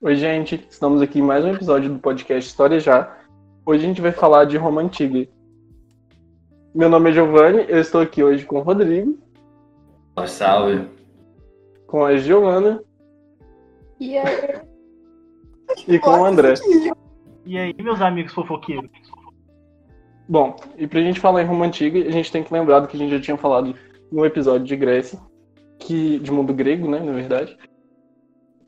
Oi, gente. Estamos aqui em mais um episódio do podcast História Já. Hoje a gente vai falar de Roma Antiga. Meu nome é Giovanni, eu estou aqui hoje com o Rodrigo. Salve, salve. Com a Giovana. E aí? E com o André. E aí, meus amigos fofoqueiros? Bom, e pra gente falar em Roma Antiga, a gente tem que lembrar do que a gente já tinha falado no episódio de Grécia, que de mundo grego, né, na verdade,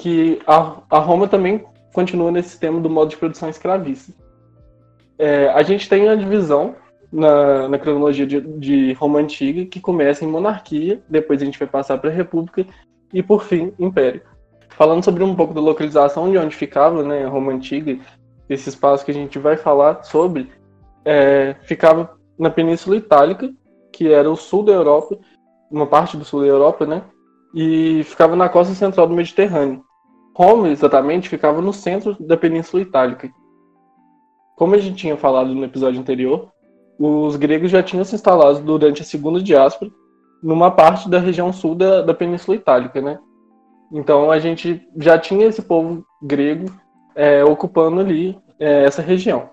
que a, a Roma também continua nesse sistema do modo de produção escravista. É, a gente tem a divisão na, na cronologia de, de, Roma Antiga, que começa em monarquia, depois a gente vai passar para república e, por fim, império. Falando sobre um pouco da localização de onde ficava né, Roma Antiga, esse espaço que a gente vai falar sobre, é, ficava na Península Itálica, que era o sul da Europa, uma parte do sul da Europa, né? E ficava na costa central do Mediterrâneo. Roma, exatamente, ficava no centro da Península Itálica. Como a gente tinha falado no episódio anterior, os gregos já tinham se instalado durante a Segunda Diáspora numa parte da região sul da, da Península Itálica, né? Então a gente já tinha esse povo grego é, ocupando ali é, essa região.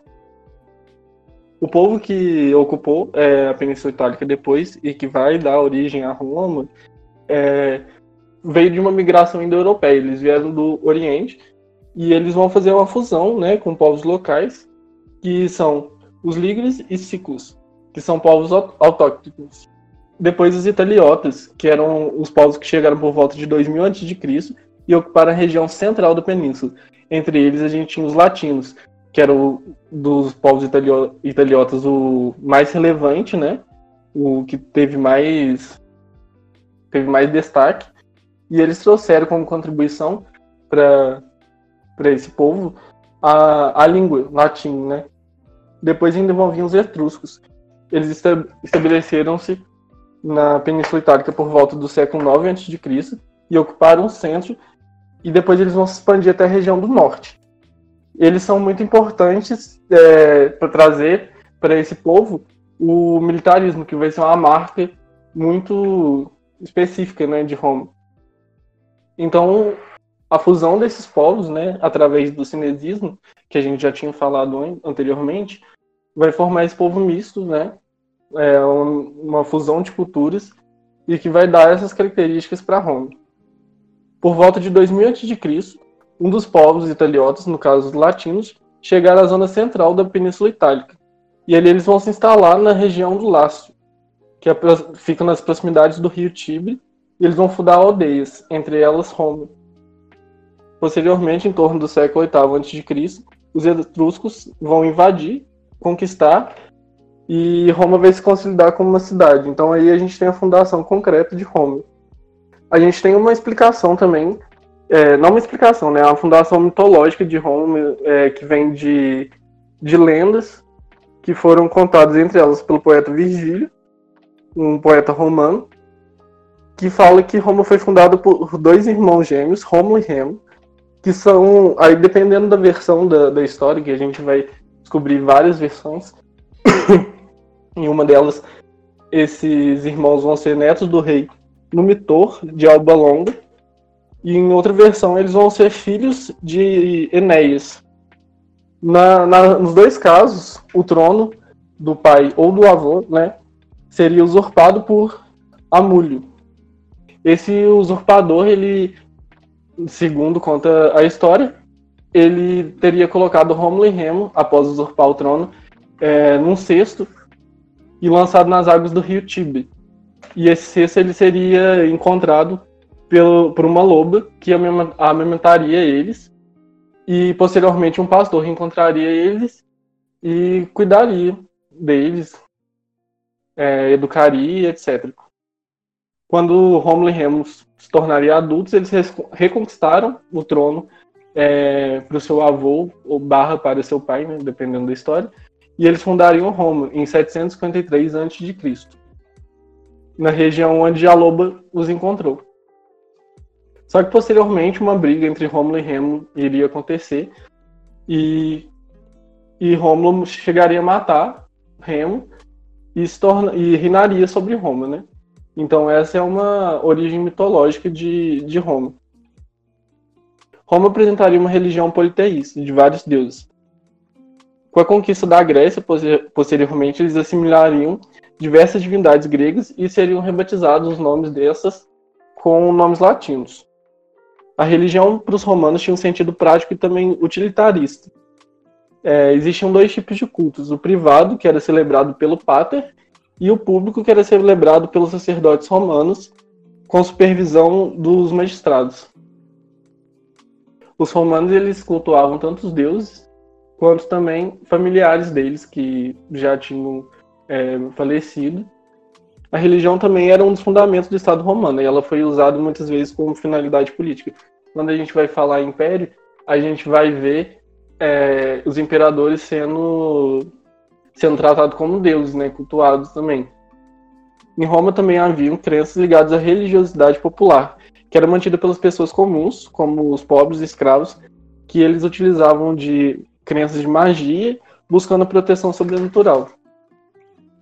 O povo que ocupou é, a Península Itálica depois e que vai dar origem a Roma é, veio de uma migração indo-europeia. Eles vieram do Oriente e eles vão fazer uma fusão né, com povos locais, que são os Ligres e Ciclos, que são povos autóctones. Depois os Italiotas, que eram os povos que chegaram por volta de 2000 a.C. e ocuparam a região central da península. Entre eles a gente tinha os latinos, que eram dos povos italio italiotas o mais relevante, né? O que teve mais teve mais destaque. E eles trouxeram como contribuição para esse povo a, a língua latim, né? Depois ainda vão vir os etruscos. Eles estabeleceram-se na Península Itálica por volta do século IX a.C. e ocuparam o centro, e depois eles vão se expandir até a região do norte. Eles são muito importantes é, para trazer para esse povo o militarismo, que vai ser uma marca muito específica né, de Roma. Então, a fusão desses povos, né, através do cinesismo, que a gente já tinha falado anteriormente, vai formar esse povo misto, né, é uma fusão de culturas e que vai dar essas características para Roma. Por volta de 2000 a.C., um dos povos italiotas, no caso os latinos, chegaram à zona central da Península Itálica. E ali eles vão se instalar na região do Lácio, que fica nas proximidades do rio Tibre, eles vão fundar aldeias, entre elas Roma. Posteriormente, em torno do século VIII a.C., os etruscos vão invadir, conquistar, e Roma vai se consolidar como uma cidade. Então aí a gente tem a fundação concreta de Roma. A gente tem uma explicação também, é, não uma explicação, né? Uma fundação mitológica de Roma, é, que vem de, de lendas que foram contadas entre elas pelo poeta Virgílio, um poeta romano, que fala que Roma foi fundada por dois irmãos gêmeos, Rômulo e Remo, que são, aí dependendo da versão da, da história, que a gente vai descobrir várias versões, em uma delas, esses irmãos vão ser netos do rei Numitor, de Alba Longa, e em outra versão eles vão ser filhos de Enéas. Na, na, nos dois casos, o trono do pai ou do avô né, seria usurpado por Amúlio, esse usurpador, ele, segundo conta a história, ele teria colocado Rômulo e Remo, após usurpar o trono, é, num cesto e lançado nas águas do rio Tibre. E esse cesto ele seria encontrado pelo, por uma loba que amamentaria eles e posteriormente um pastor encontraria eles e cuidaria deles, é, educaria, etc. Quando Romulo e Remo se tornariam adultos, eles reconquistaram o trono é, para o seu avô, ou barra para seu pai, né, dependendo da história, e eles fundariam Roma em 753 a.C., na região onde a loba os encontrou. Só que posteriormente uma briga entre Rômulo e Remo iria acontecer e, e Rômulo chegaria a matar Remo e, se torna, e reinaria sobre Roma, né? Então essa é uma origem mitológica de, de Roma. Roma apresentaria uma religião politeísta, de vários deuses. Com a conquista da Grécia, posteriormente, eles assimilariam diversas divindades gregas e seriam rebatizados os nomes dessas com nomes latinos. A religião para os romanos tinha um sentido prático e também utilitarista. É, existiam dois tipos de cultos: o privado, que era celebrado pelo pater, e o público, que era celebrado pelos sacerdotes romanos, com supervisão dos magistrados. Os romanos eles cultuavam tanto os deuses quanto também familiares deles que já tinham é, falecido. A religião também era um dos fundamentos do Estado romano e ela foi usada muitas vezes como finalidade política. Quando a gente vai falar império, a gente vai ver é, os imperadores sendo sendo tratados como deuses, né, cultuados também. Em Roma também haviam crenças ligadas à religiosidade popular, que era mantida pelas pessoas comuns, como os pobres e escravos, que eles utilizavam de crenças de magia, buscando proteção sobrenatural.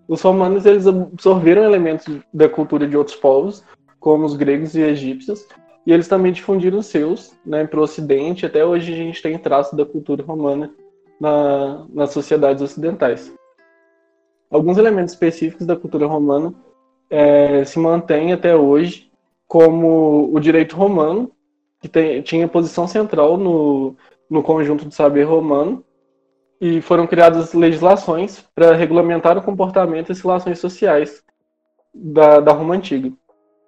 Os romanos eles absorveram elementos da cultura de outros povos, como os gregos e egípcios, e eles também difundiram os seus né, para o Ocidente. Até hoje a gente tem traços da cultura romana na, nas sociedades ocidentais. Alguns elementos específicos da cultura romana é, se mantém até hoje, como o direito romano, que tem, tinha posição central no, no conjunto do saber romano, e foram criadas legislações para regulamentar o comportamento e as relações sociais da, da Roma Antiga.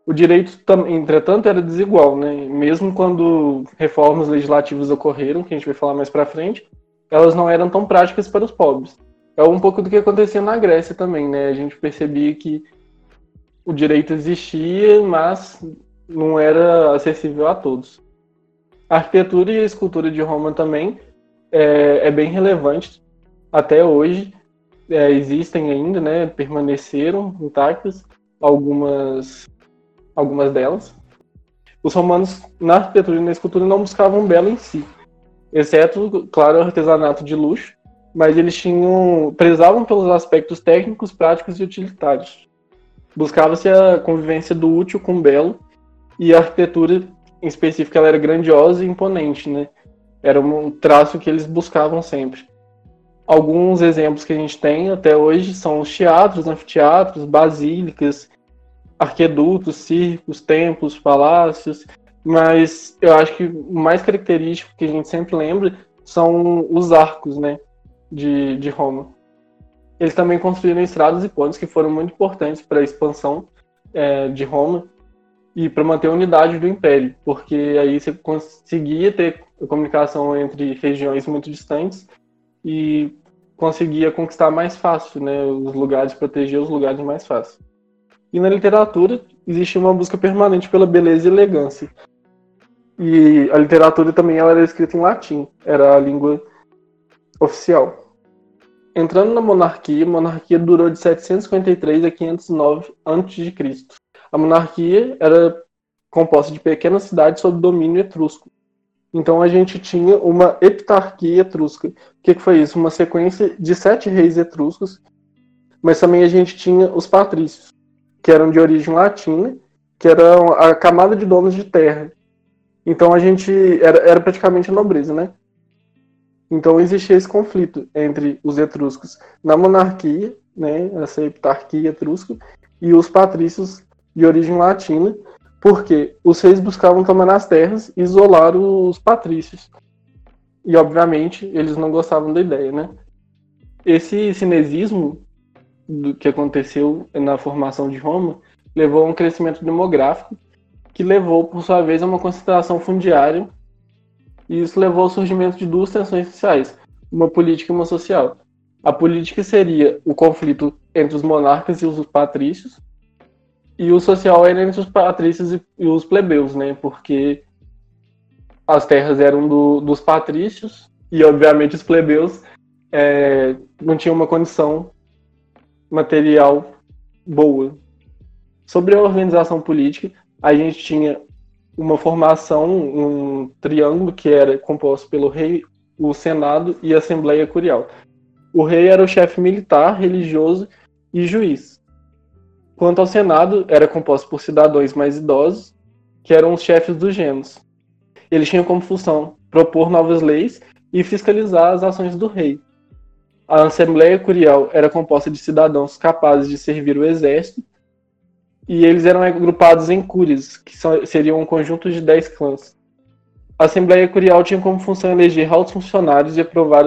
O direito, entretanto, era desigual, né? mesmo quando reformas legislativas ocorreram, que a gente vai falar mais para frente, elas não eram tão práticas para os pobres. É um pouco do que acontecia na Grécia também, né? A gente percebia que o direito existia, mas não era acessível a todos. A arquitetura e a escultura de Roma também é, é bem relevante até hoje. É, existem ainda, né? Permaneceram intactas algumas, algumas delas. Os romanos, na arquitetura e na escultura, não buscavam belo em si, exceto, claro, o artesanato de luxo, mas eles tinham prezavam pelos aspectos técnicos, práticos e utilitários. Buscava-se a convivência do útil com o belo, e a arquitetura em específico ela era grandiosa e imponente, né? Era um traço que eles buscavam sempre. Alguns exemplos que a gente tem até hoje são os teatros, anfiteatros, basílicas, arquedutos, circos, templos, palácios, mas eu acho que o mais característico que a gente sempre lembra são os arcos, né, de, de Roma. Eles também construíram estradas e pontes que foram muito importantes para a expansão é, de Roma e para manter a unidade do império, porque aí você conseguia ter comunicação entre regiões muito distantes e conseguia conquistar mais fácil, né, os lugares, proteger os lugares mais fácil. E na literatura existe uma busca permanente pela beleza e elegância. E a literatura também ela era escrita em latim, era a língua oficial. Entrando na monarquia, a monarquia durou de 753 a 509 a.C. A monarquia era composta de pequenas cidades sob domínio etrusco. Então a gente tinha uma heptarquia etrusca. O que, que foi isso? Uma sequência de sete reis etruscos, mas também a gente tinha os patrícios, que eram de origem latina, que eram a camada de donos de terra. Então a gente era, era praticamente a nobreza, né? Então existia esse conflito entre os etruscos na monarquia, né, essa heptarquia etrusca, e os patrícios de origem latina, porque os reis buscavam tomar as terras e isolar os patrícios. E obviamente eles não gostavam da ideia, né? Esse cinesismo do que aconteceu na formação de Roma levou a um crescimento demográfico que levou, por sua vez, a uma concentração fundiária e isso levou ao surgimento de duas tensões sociais, uma política e uma social. A política seria o conflito entre os monarcas e os patrícios, e o social era entre os patrícios e os plebeus, né? Porque as terras eram do, dos patrícios e, obviamente, os plebeus é, não tinham uma condição material boa. Sobre a organização política, a gente tinha uma formação, um triângulo que era composto pelo rei, o senado e a assembleia curial. O rei era o chefe militar, religioso e juiz. Quanto ao senado, era composto por cidadãos mais idosos, que eram os chefes dos gêneros. eles tinham como função propor novas leis e fiscalizar as ações do rei. A Assembleia Curial era composta de cidadãos capazes de servir o exército, e eles eram agrupados em cúrias, que seriam um conjunto de dez clãs. A Assembleia Curial tinha como função eleger altos funcionários e aprovar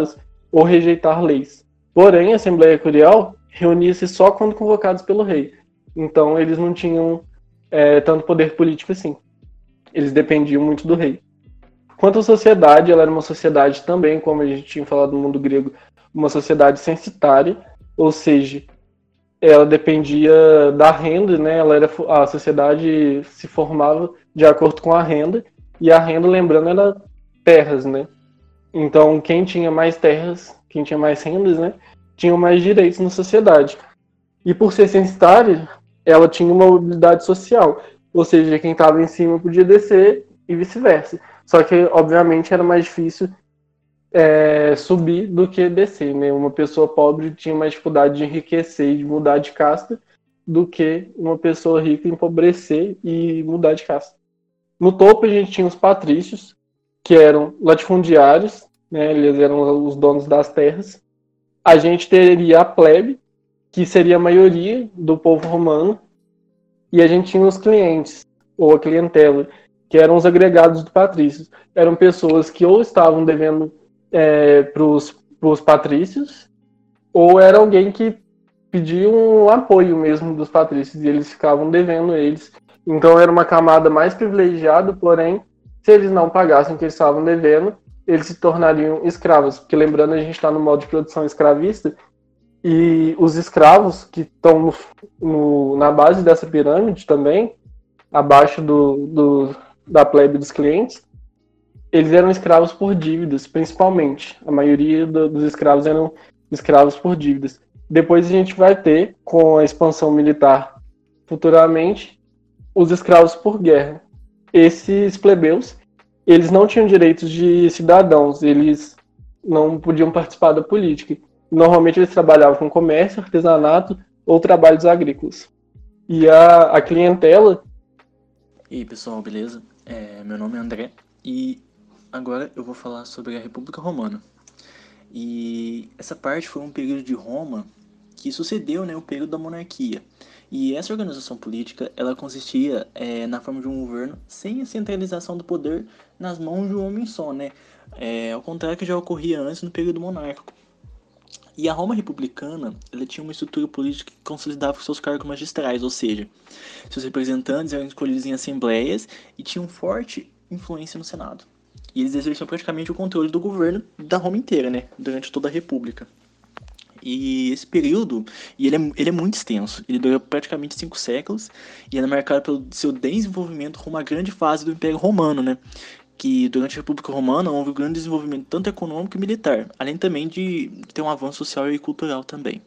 ou rejeitar leis. Porém, a Assembleia Curial reunia-se só quando convocados pelo rei. Então, eles não tinham é, tanto poder político assim. Eles dependiam muito do rei. Quanto à sociedade, ela era uma sociedade também, como a gente tinha falado no mundo grego, uma sociedade censitária, ou seja, ela dependia da renda, né? Ela era a sociedade se formava de acordo com a renda e a renda, lembrando, era terras, né? Então, quem tinha mais terras, quem tinha mais rendas, né, tinha mais direitos na sociedade. E por ser censitária, ela tinha uma mobilidade social, ou seja, quem estava em cima podia descer e vice-versa. Só que, obviamente, era mais difícil é, subir do que descer. Né? Uma pessoa pobre tinha mais dificuldade de enriquecer e de mudar de casta do que uma pessoa rica empobrecer e mudar de casta. No topo a gente tinha os patrícios, que eram latifundiários, né? eles eram os donos das terras. A gente teria a plebe, que seria a maioria do povo romano, e a gente tinha os clientes, ou a clientela, que eram os agregados do patrícios. Eram pessoas que ou estavam devendo é, para os patrícios, ou era alguém que pedia um apoio mesmo dos patrícios, e eles ficavam devendo eles. Então era uma camada mais privilegiada, porém, se eles não pagassem o que eles estavam devendo, eles se tornariam escravos. Porque lembrando, a gente está no modo de produção escravista, e os escravos que estão na base dessa pirâmide também, abaixo do, do, da plebe dos clientes, eles eram escravos por dívidas, principalmente. A maioria do, dos escravos eram escravos por dívidas. Depois a gente vai ter, com a expansão militar futuramente, os escravos por guerra. Esses plebeus, eles não tinham direitos de cidadãos, eles não podiam participar da política. Normalmente eles trabalhavam com comércio, artesanato ou trabalhos agrícolas. E a, a clientela. E aí, pessoal, beleza? É, meu nome é André e agora eu vou falar sobre a República Romana. E essa parte foi um período de Roma que sucedeu né, o período da monarquia. E essa organização política ela consistia é, na forma de um governo sem a centralização do poder nas mãos de um homem só, né? É, ao contrário que já ocorria antes no período monárquico. E a Roma republicana, ela tinha uma estrutura política que consolidava seus cargos magistrais, ou seja, seus representantes eram escolhidos em assembleias e tinham forte influência no Senado. E eles exerciam praticamente o controle do governo da Roma inteira, né, durante toda a República. E esse período, e ele é, ele é muito extenso, ele dura praticamente cinco séculos e é marcado pelo seu desenvolvimento rumo à grande fase do Império Romano, né? que durante a República Romana houve um grande desenvolvimento tanto econômico e militar, além também de ter um avanço social e cultural também.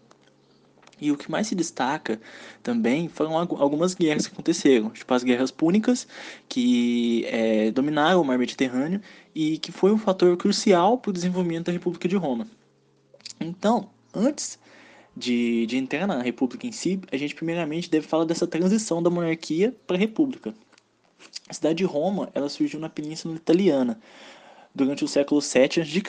E o que mais se destaca também foram algumas guerras que aconteceram, tipo as guerras púnicas, que é, dominaram o mar Mediterrâneo e que foi um fator crucial para o desenvolvimento da República de Roma. Então, antes de, de entrar na República em si, a gente primeiramente deve falar dessa transição da monarquia para a República. A cidade de Roma ela surgiu na Península Italiana durante o século 7 a.C.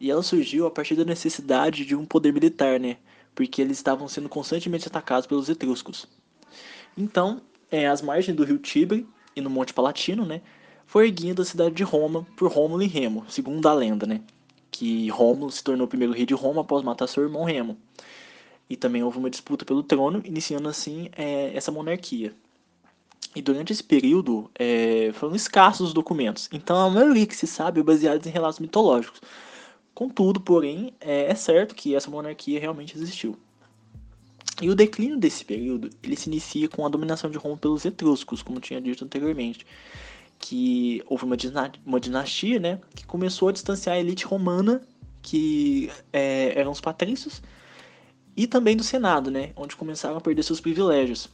E ela surgiu a partir da necessidade de um poder militar, né? Porque eles estavam sendo constantemente atacados pelos etruscos. Então, é, as margens do rio Tibre e no Monte Palatino, né? Foi erguida a cidade de Roma por Rômulo e Remo, segundo a lenda, né? Que Rômulo se tornou o primeiro rei de Roma após matar seu irmão Remo. E também houve uma disputa pelo trono, iniciando assim é, essa monarquia. E durante esse período é, foram escassos os documentos, então a maioria que se sabe é baseada em relatos mitológicos. Contudo, porém, é, é certo que essa monarquia realmente existiu. E o declínio desse período ele se inicia com a dominação de Roma pelos etruscos, como tinha dito anteriormente, que houve uma, uma dinastia, né, que começou a distanciar a elite romana, que é, eram os patrícios, e também do Senado, né, onde começaram a perder seus privilégios.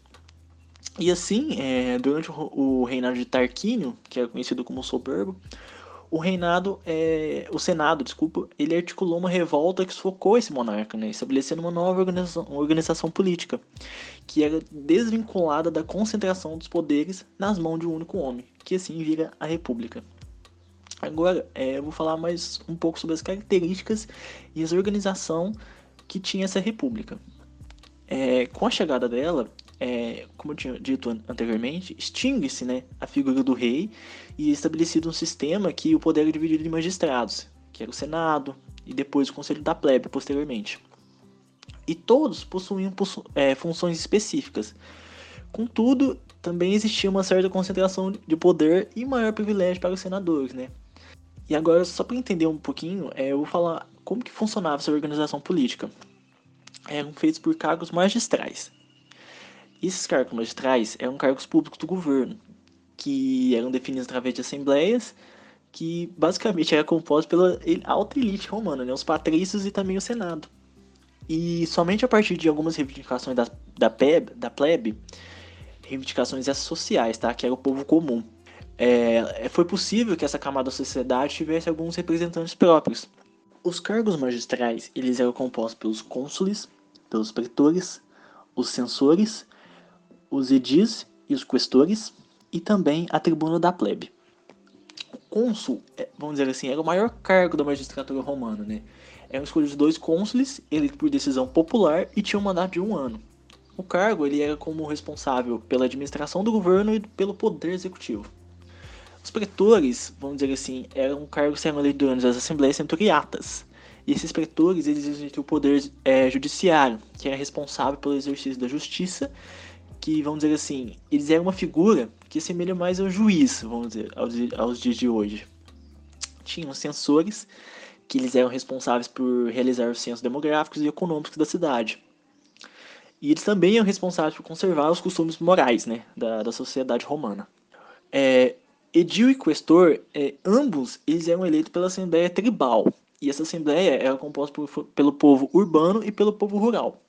E assim, é, durante o, reinado de Tarquínio, que era conhecido como Soberbo, o reinado, é, o Senado, desculpa, ele articulou uma revolta que sufocou esse monarca, né, estabelecendo uma nova organização, organização política, que era desvinculada da concentração dos poderes nas mãos de um único homem, que assim vira a República. Agora, é, eu vou falar mais um pouco sobre as características e a organização que tinha essa república. É, com a chegada dela, é, como eu tinha dito anteriormente, extingue-se né, a figura do rei e é estabelecido um sistema que o poder é dividido em magistrados, que era o Senado e depois o Conselho da Plebe, posteriormente. E todos possuíam possu é, funções específicas. Contudo, também existia uma certa concentração de poder e maior privilégio para os senadores, né? E agora, só para entender um pouquinho, é, eu vou falar como que funcionava essa organização política. Eram feitos por cargos magistrais. Esses cargos magistrais eram cargos públicos do governo, que eram definidos através de assembleias, que basicamente era composto pela alta elite romana, né, os patrícios e também o senado. E somente a partir de algumas reivindicações da, da, plebe, da plebe, reivindicações sociais, tá, que era o povo comum, é, foi possível que essa camada da sociedade tivesse alguns representantes próprios. Os cargos magistrais eles eram compostos pelos cônsules, pelos pretores, os censores, os edis e os questores, e também a tribuna da plebe. O cônsul, é, vamos dizer assim, era o maior cargo da magistratura romana, né? Eram escolhidos dois cônsules, ele por decisão popular, e tinha um mandato de um ano. O cargo ele era como responsável pela administração do governo e pelo poder executivo. Os pretores, vamos dizer assim, eram cargos que eram durante as assembleias centuriatas. E esses pretores, eles exerciam o poder é, judiciário, que era responsável pelo exercício da justiça, que, vamos dizer assim, eles eram uma figura que assemelha mais ao juiz, vamos dizer, aos, aos dias de hoje. Tinham censores, que eles eram responsáveis por realizar os censos demográficos e econômicos da cidade. E eles também eram responsáveis por conservar os costumes morais né, da, da sociedade romana. É, Edil e Questor, é, ambos eles eram eleitos pela Assembleia Tribal, e essa Assembleia era composta por, pelo povo urbano e pelo povo rural.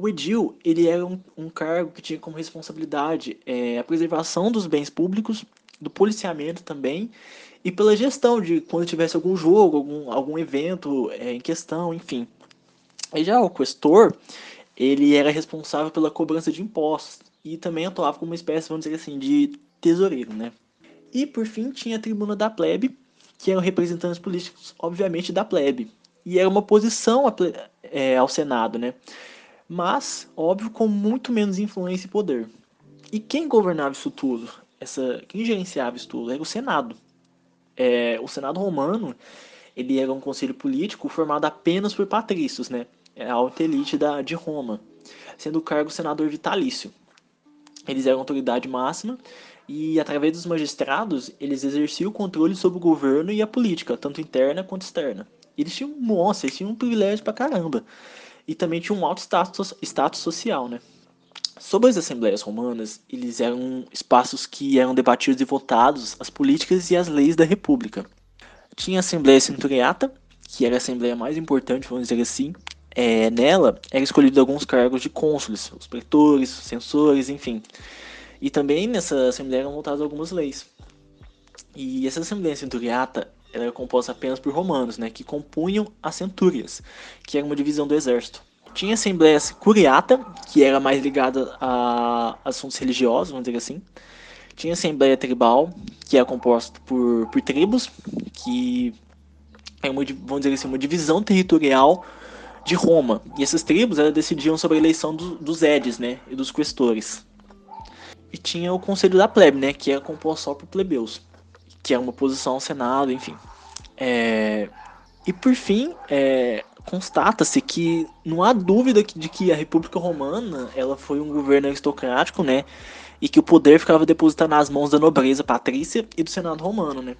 O edil ele era um, um cargo que tinha como responsabilidade é, a preservação dos bens públicos, do policiamento também, e pela gestão de quando tivesse algum jogo, algum, algum evento é, em questão, enfim. E já o questor, ele era responsável pela cobrança de impostos e também atuava como uma espécie, vamos dizer assim, de tesoureiro, né? E por fim tinha a tribuna da plebe, que eram representantes políticos, obviamente, da plebe. E era uma oposição é, ao Senado, né? Mas, óbvio, com muito menos influência e poder. E quem governava isso tudo? Essa, quem gerenciava isso tudo? Era o Senado. É, o Senado romano ele era um conselho político formado apenas por patrícios, né? É a alta elite da, de Roma, sendo o cargo senador vitalício. Eles eram autoridade máxima e através dos magistrados eles exerciam o controle sobre o governo e a política, tanto interna quanto externa. Eles tinham, nossa, eles tinham um privilégio pra caramba. E também tinham um alto status, status social, né? Sobre as assembleias romanas, eles eram espaços que eram debatidos e votados as políticas e as leis da república. Tinha a Assembleia Centuriata, que era a assembleia mais importante, vamos dizer assim. É, nela, eram escolhidos alguns cargos de cônsules, os pretores, os censores, enfim. E também nessa Assembleia eram votadas algumas leis. E essa Assembleia Centuriata era composta apenas por romanos, né, que compunham as centúrias, que era uma divisão do exército. Tinha a Assembleia Curiata, que era mais ligada a assuntos religiosos, vamos dizer assim. Tinha a Assembleia Tribal, que era composta por, por tribos, que é uma, vamos dizer assim, uma divisão territorial de Roma. E essas tribos elas decidiam sobre a eleição do, dos edes, né, e dos questores. E tinha o Conselho da Plebe, né? Que era composto só por plebeus. Que é uma posição ao Senado, enfim. É... E por fim, é... constata-se que não há dúvida de que a República Romana ela foi um governo aristocrático, né? E que o poder ficava depositado nas mãos da nobreza patrícia e do Senado romano, né?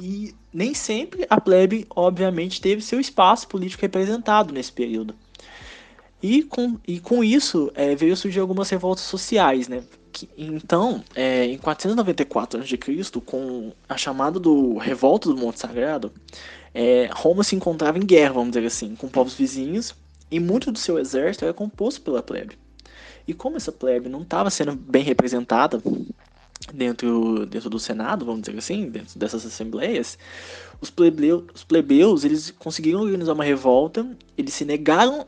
E nem sempre a plebe, obviamente, teve seu espaço político representado nesse período. E com, e com isso é, veio surgir algumas revoltas sociais, né? Então, é, em 494 a.C., com a chamada do Revolta do Monte Sagrado, é, Roma se encontrava em guerra, vamos dizer assim, com povos vizinhos, e muito do seu exército era composto pela plebe. E como essa plebe não estava sendo bem representada, dentro, dentro do Senado, vamos dizer assim, dentro dessas assembleias, os plebeus, os plebeus eles conseguiram organizar uma revolta, eles se negaram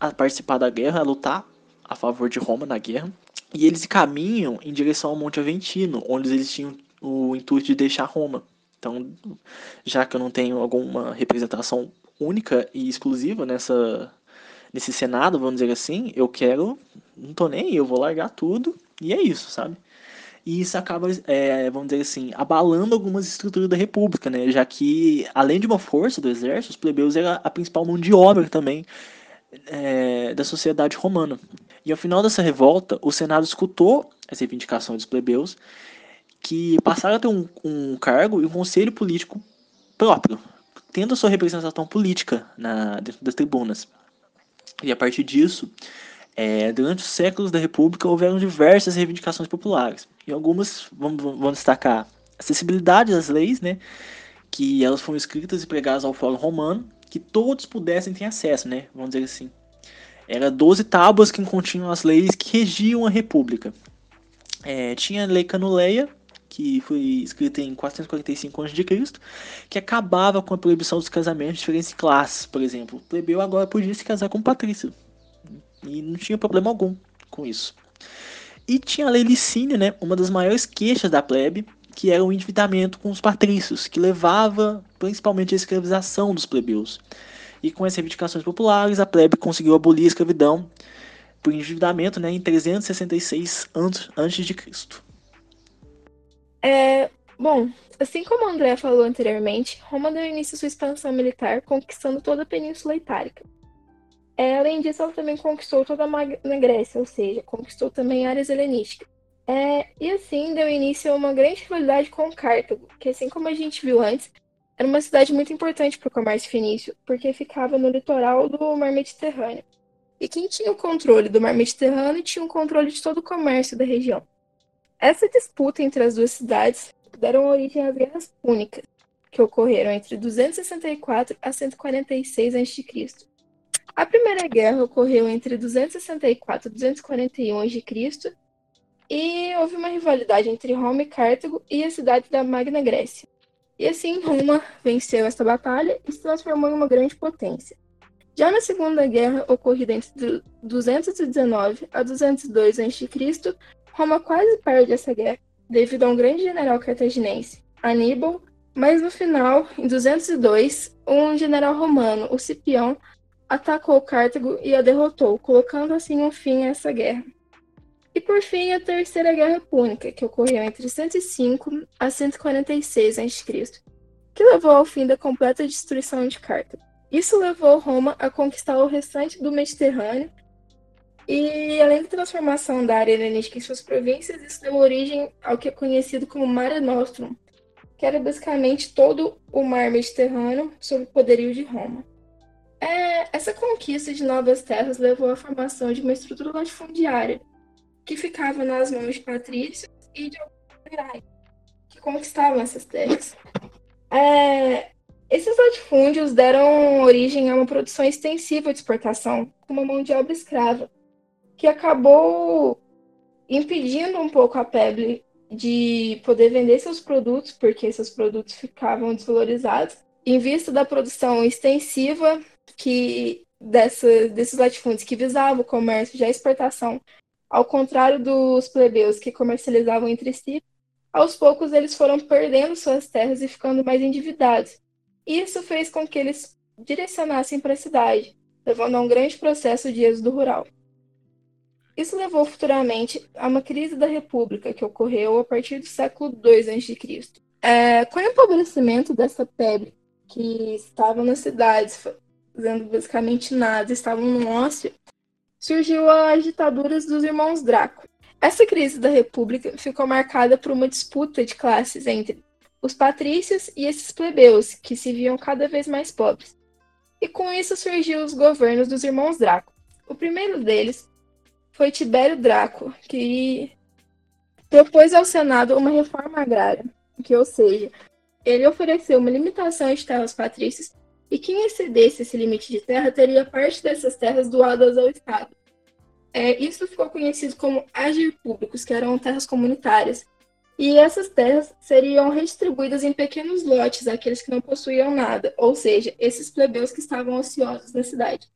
a participar da guerra, a lutar a favor de Roma na guerra, e eles caminham em direção ao Monte Aventino, onde eles tinham o intuito de deixar Roma. Então, já que eu não tenho alguma representação única e exclusiva nessa nesse Senado, vamos dizer assim, eu quero, não tô nem aí, eu vou largar tudo e é isso, sabe? E isso acaba, é, vamos dizer assim, abalando algumas estruturas da República, né? Já que, além de uma força do exército, os plebeus era a principal mão de obra também é, da sociedade romana. E ao final dessa revolta, o Senado escutou as reivindicações dos plebeus, que passaram a ter um, um cargo e um conselho político próprio, tendo a sua representação política na, dentro das tribunas. E a partir disso, é, durante os séculos da República houveram diversas reivindicações populares. E algumas, vamos, vamos destacar, acessibilidade das leis, né, que elas foram escritas e pregadas ao Fórum Romano, que todos pudessem ter acesso, né, vamos dizer assim. Era 12 tábuas que continham as leis que regiam a República. É, tinha a Lei Canuleia, que foi escrita em 445 a.C., que acabava com a proibição dos casamentos de diferentes classes. Por exemplo, o plebeu agora podia se casar com patrício. E não tinha problema algum com isso. E tinha a lei licínia, né, uma das maiores queixas da plebe, que era o endividamento com os patrícios, que levava principalmente à escravização dos plebeus. E com as reivindicações populares, a plebe conseguiu abolir a escravidão por endividamento né, em 366 a.C. É, bom, assim como André falou anteriormente, Roma deu início à sua expansão militar, conquistando toda a Península Itálica. É, além disso, ela também conquistou toda a Magna Grécia, ou seja, conquistou também áreas helenísticas. É, e assim deu início a uma grande rivalidade com Cartago, que assim como a gente viu antes, era uma cidade muito importante para o comércio fenício, porque ficava no litoral do Mar Mediterrâneo. E quem tinha o controle do Mar Mediterrâneo tinha o controle de todo o comércio da região. Essa disputa entre as duas cidades deram origem às Guerras Púnicas, que ocorreram entre 264 a 146 a.C. A Primeira Guerra ocorreu entre 264 e 241 a.C. e houve uma rivalidade entre Roma e Cartago e a cidade da Magna Grécia. E assim, Roma venceu esta batalha e se transformou em uma grande potência. Já na Segunda Guerra, ocorrida entre 219 a 202 a.C., Roma quase perde essa guerra devido a um grande general cartaginense, Aníbal, mas no final, em 202, um general romano, o Cipião, atacou Cartago e a derrotou, colocando assim um fim a essa guerra. E por fim, a Terceira Guerra Púnica, que ocorreu entre 105 a 146 a.C., que levou ao fim da completa destruição de Cartago. Isso levou Roma a conquistar o restante do Mediterrâneo, e além da transformação da área helenística em suas províncias, isso deu origem ao que é conhecido como Mare Nostrum, que era basicamente todo o mar Mediterrâneo sob o poderio de Roma. É, essa conquista de novas terras levou à formação de uma estrutura latifundiária, que ficava nas mãos de patrícios e de alguns que conquistavam essas terras. É, esses latifúndios deram origem a uma produção extensiva de exportação, com uma mão de obra escrava, que acabou impedindo um pouco a Pebble de poder vender seus produtos, porque seus produtos ficavam desvalorizados, em vista da produção extensiva que dessa, desses latifúndios que visavam o comércio e a exportação, ao contrário dos plebeus que comercializavam entre si, aos poucos eles foram perdendo suas terras e ficando mais endividados, isso fez com que eles direcionassem para a cidade, levando a um grande processo de êxodo rural. Isso levou futuramente a uma crise da República, que ocorreu a partir do século II a.C. É, com o empobrecimento dessa pele, que estavam nas cidades fazendo basicamente nada, estavam no ócio, surgiu as ditaduras dos irmãos Draco. Essa crise da República ficou marcada por uma disputa de classes entre os patrícios e esses plebeus, que se viam cada vez mais pobres. E com isso surgiu os governos dos irmãos Draco. O primeiro deles foi Tibério Draco, que propôs ao Senado uma reforma agrária, que, ou seja, ele ofereceu uma limitação de terras patrícias e quem excedesse esse limite de terra teria parte dessas terras doadas ao Estado. É, isso ficou conhecido como agir públicos, que eram terras comunitárias, E essas terras seriam redistribuídas em pequenos lotes àqueles que não possuíam nada, ou seja, esses plebeus que estavam ociosos na cidade.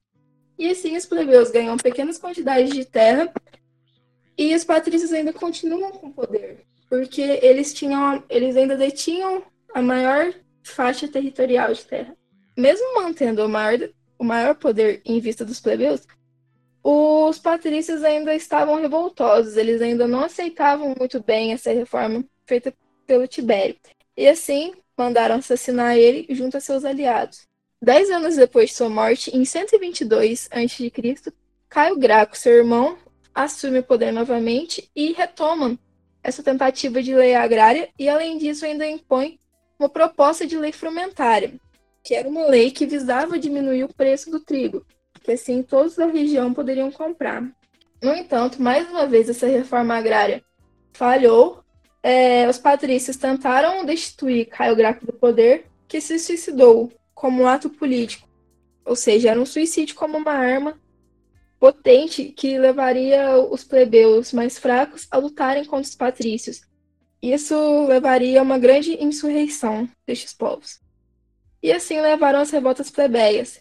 E assim os plebeus ganham pequenas quantidades de terra e os patrícios ainda continuam com poder, porque eles tinham, eles ainda detinham a maior faixa territorial de terra. Mesmo mantendo o maior, o maior poder em vista dos plebeus, os patrícios ainda estavam revoltosos, eles ainda não aceitavam muito bem essa reforma feita pelo Tibério. E assim, mandaram assassinar ele junto a seus aliados. Dez anos depois de sua morte, em 122 a.C., Caio Graco, seu irmão, assume o poder novamente e retoma essa tentativa de lei agrária e, além disso, ainda impõe uma proposta de lei frumentária, que era uma lei que visava diminuir o preço do trigo, que assim todos da região poderiam comprar. No entanto, mais uma vez essa reforma agrária falhou. É, os patrícios tentaram destituir Caio Graco do poder, que se suicidou como um ato político, ou seja, era um suicídio como uma arma potente que levaria os plebeus mais fracos a lutarem contra os patrícios. Isso levaria a uma grande insurreição destes povos. E assim levaram as revoltas plebeias,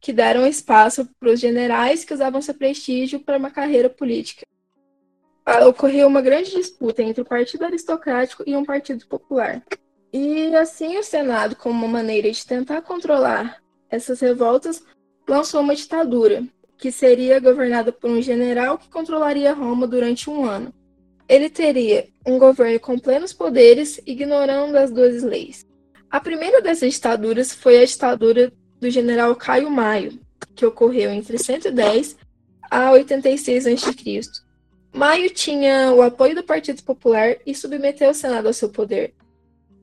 que deram espaço para os generais que usavam seu prestígio para uma carreira política. Ah, ocorreu uma grande disputa entre o Partido Aristocrático e um Partido Popular. E assim o Senado, como uma maneira de tentar controlar essas revoltas, lançou uma ditadura, que seria governada por um general que controlaria Roma durante um ano. Ele teria um governo com plenos poderes, ignorando as duas leis. A primeira dessas ditaduras foi a ditadura do general Caio Maio, que ocorreu entre 110 a 86 a.C. Maio tinha o apoio do Partido Popular e submeteu o Senado ao seu poder.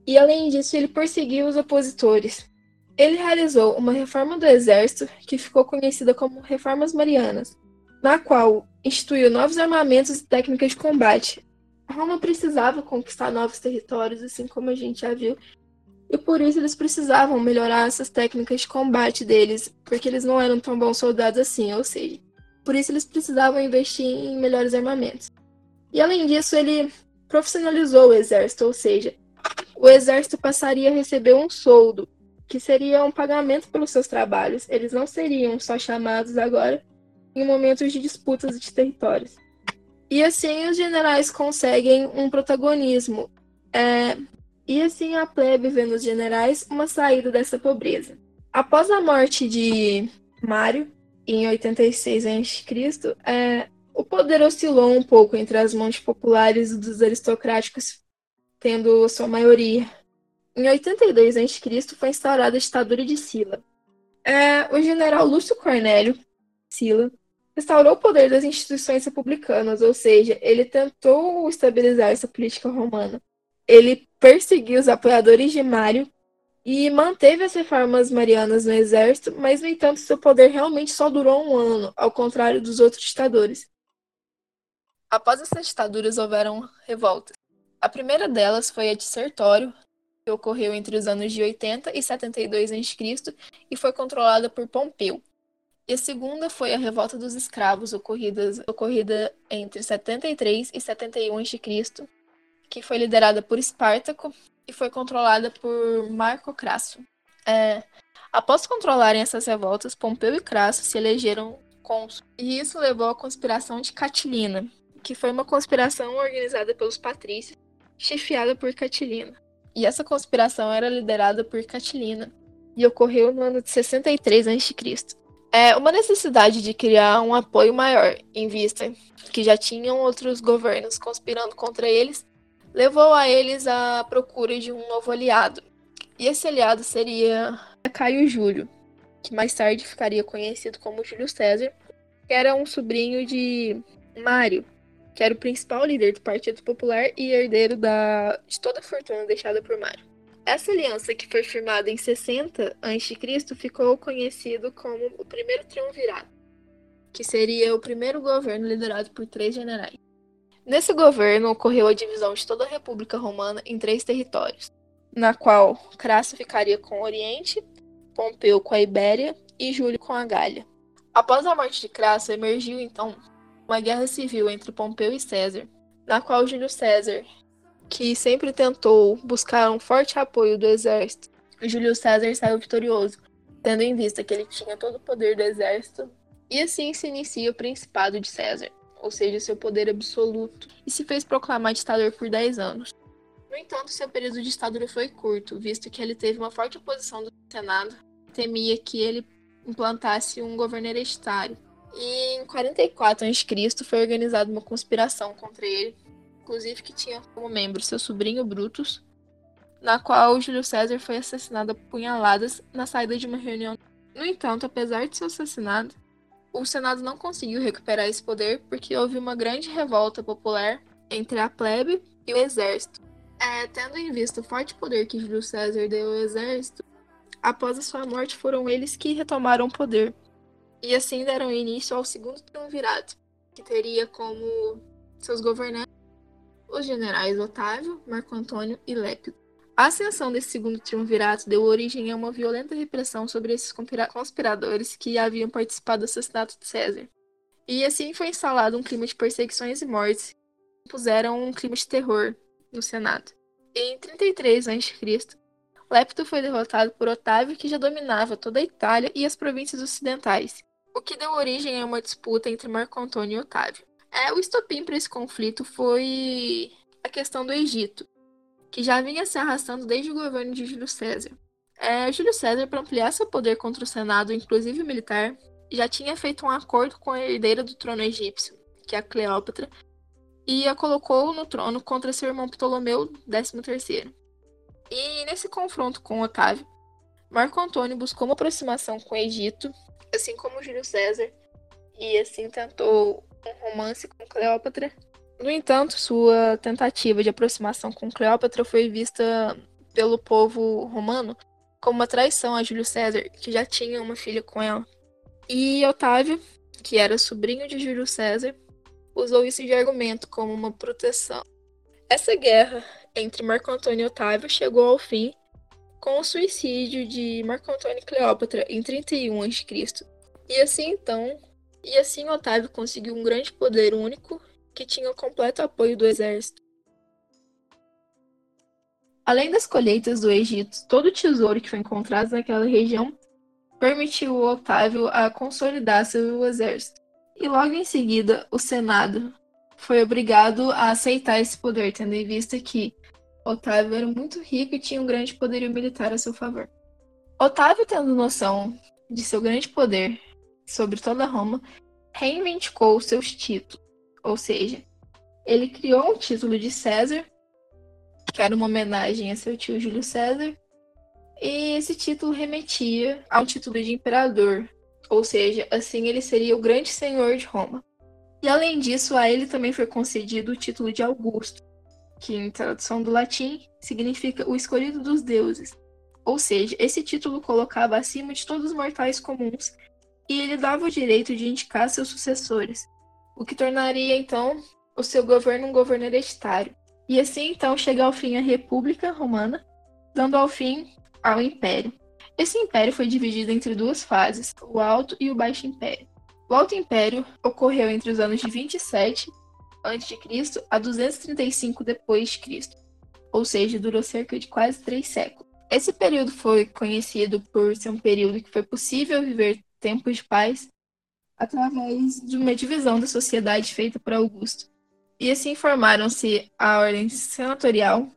E além disso, ele perseguiu os opositores. Ele realizou uma reforma do exército que ficou conhecida como Reformas Marianas, na qual instituiu novos armamentos e técnicas de combate. Roma precisava conquistar novos territórios, assim como a gente já viu, e por isso eles precisavam melhorar essas técnicas de combate deles, porque eles não eram tão bons soldados assim, ou seja, por isso eles precisavam investir em melhores armamentos. E além disso, ele profissionalizou o exército, ou seja, o exército passaria a receber um soldo, que seria um pagamento pelos seus trabalhos. Eles não seriam só chamados agora em momentos de disputas de territórios. E assim os generais conseguem um protagonismo é, e assim a plebe vê nos generais uma saída dessa pobreza. Após a morte de Mário, em 86 a.C., é, o poder oscilou um pouco entre as mãos populares e dos aristocráticos, tendo sua maioria. Em 82 a.C. foi instaurada a ditadura de Sila. É, o general Lúcio Cornélio Sila restaurou o poder das instituições republicanas, ou seja, ele tentou estabilizar essa política romana ele perseguiu os apoiadores de Mário e manteve as reformas marianas no exército, mas, no entanto, seu poder realmente só durou um ano, ao contrário dos outros ditadores. Após essas ditaduras, houveram revoltas. A primeira delas foi a de Sertório, que ocorreu entre os anos de 80 e 72 a.C. e foi controlada por Pompeu. E a segunda foi a Revolta dos Escravos, ocorrida, ocorrida entre 73 e 71 a.C., que foi liderada por Espartaco e foi controlada por Marco Crasso. É, após controlarem essas revoltas, Pompeu e Crasso se elegeram cônsul, e isso levou à conspiração de Catilina, que foi uma conspiração organizada pelos patrícios, chefiada por Catilina. E essa conspiração era liderada por Catilina e ocorreu no ano de 63 a.C. É uma necessidade de criar um apoio maior, em vista que já tinham outros governos conspirando contra eles levou a eles à procura de um novo aliado. E esse aliado seria Caio Júlio, que mais tarde ficaria conhecido como Júlio César, que era um sobrinho de Mário, que era o principal líder do Partido Popular e herdeiro da... de toda a fortuna deixada por Mário. Essa aliança, que foi firmada em 60 a.C., ficou conhecido como o Primeiro Triunvirato, que seria o primeiro governo liderado por três generais. Nesse governo ocorreu a divisão de toda a República Romana em três territórios, na qual Crasso ficaria com o Oriente, Pompeu com a Ibéria e Júlio com a Gália. Após a morte de Crasso, emergiu então uma guerra civil entre Pompeu e César, na qual Júlio César que sempre tentou buscar um forte apoio do exército, Júlio César saiu vitorioso, tendo em vista que ele tinha todo o poder do exército, e assim se inicia o Principado de César, ou seja, seu poder absoluto, e se fez proclamar ditador por 10 anos. No entanto, seu período de ditadura foi curto, visto que ele teve uma forte oposição do Senado, temia que ele implantasse um governo hereditário. E em 44 a.C. foi organizada uma conspiração contra ele, inclusive que tinha como membro seu sobrinho Brutus, na qual Júlio César foi assassinado a punhaladas na saída de uma reunião. No entanto, apesar de ser assassinado, o Senado não conseguiu recuperar esse poder porque houve uma grande revolta popular entre a plebe e o exército. É, tendo em vista o forte poder que Júlio César deu ao exército, após a sua morte foram eles que retomaram o poder. E assim deram início ao segundo triunvirato, que teria como seus governantes os generais Otávio, Marco Antônio e Lépido. A ascensão desse segundo triunvirato deu origem a uma violenta repressão sobre esses conspiradores que haviam participado do assassinato de César. E assim foi instalado um clima de perseguições e mortes, que puseram um clima de terror no Senado. Em 33 a.C., Lepto foi derrotado por Otávio, que já dominava toda a Itália e as províncias ocidentais, o que deu origem a uma disputa entre Marco Antônio e Otávio. É, o estopim para esse conflito foi a questão do Egito, que já vinha se arrastando desde o governo de Júlio César. É, Júlio César, para ampliar seu poder contra o Senado, inclusive militar, já tinha feito um acordo com a herdeira do trono egípcio, que é a Cleópatra, e a colocou no trono contra seu irmão Ptolomeu XIII. E nesse confronto com Otávio, Marco Antônio buscou uma aproximação com o Egito, assim como Júlio César, e assim tentou um romance com Cleópatra. No entanto, sua tentativa de aproximação com Cleópatra foi vista pelo povo romano como uma traição a Júlio César, que já tinha uma filha com ela. E Otávio, que era sobrinho de Júlio César, usou isso de argumento como uma proteção. Essa guerra entre Marco Antônio e Otávio chegou ao fim com o suicídio de Marco Antônio e Cleópatra em 31 a.C. E assim então, e assim Otávio conseguiu um grande poder único que tinha o completo apoio do exército. Além das colheitas do Egito, todo o tesouro que foi encontrado naquela região permitiu Otávio a consolidar seu exército. E logo em seguida, o Senado foi obrigado a aceitar esse poder, tendo em vista que Otávio era muito rico e tinha um grande poderio militar a seu favor. Otávio, tendo noção de seu grande poder sobre toda Roma, reivindicou seus títulos, ou seja, ele criou um título de César, que era uma homenagem a seu tio Júlio César, e esse título remetia ao título de imperador, ou seja, assim ele seria o grande senhor de Roma. E além disso, a ele também foi concedido o título de Augusto, que em tradução do latim significa o escolhido dos deuses. Ou seja, esse título colocava acima de todos os mortais comuns e ele dava o direito de indicar seus sucessores, o que tornaria então o seu governo um governo hereditário. E assim então chega ao fim a República Romana, dando ao fim ao Império. Esse império foi dividido entre duas fases, o Alto e o Baixo Império. O Alto Império ocorreu entre os anos de 27 a.C. a 235 d.C., ou seja, durou cerca de quase três séculos. Esse período foi conhecido por ser um período que foi possível viver tempos de paz através de uma divisão da sociedade feita por Augusto. E assim formaram-se a ordem senatorial,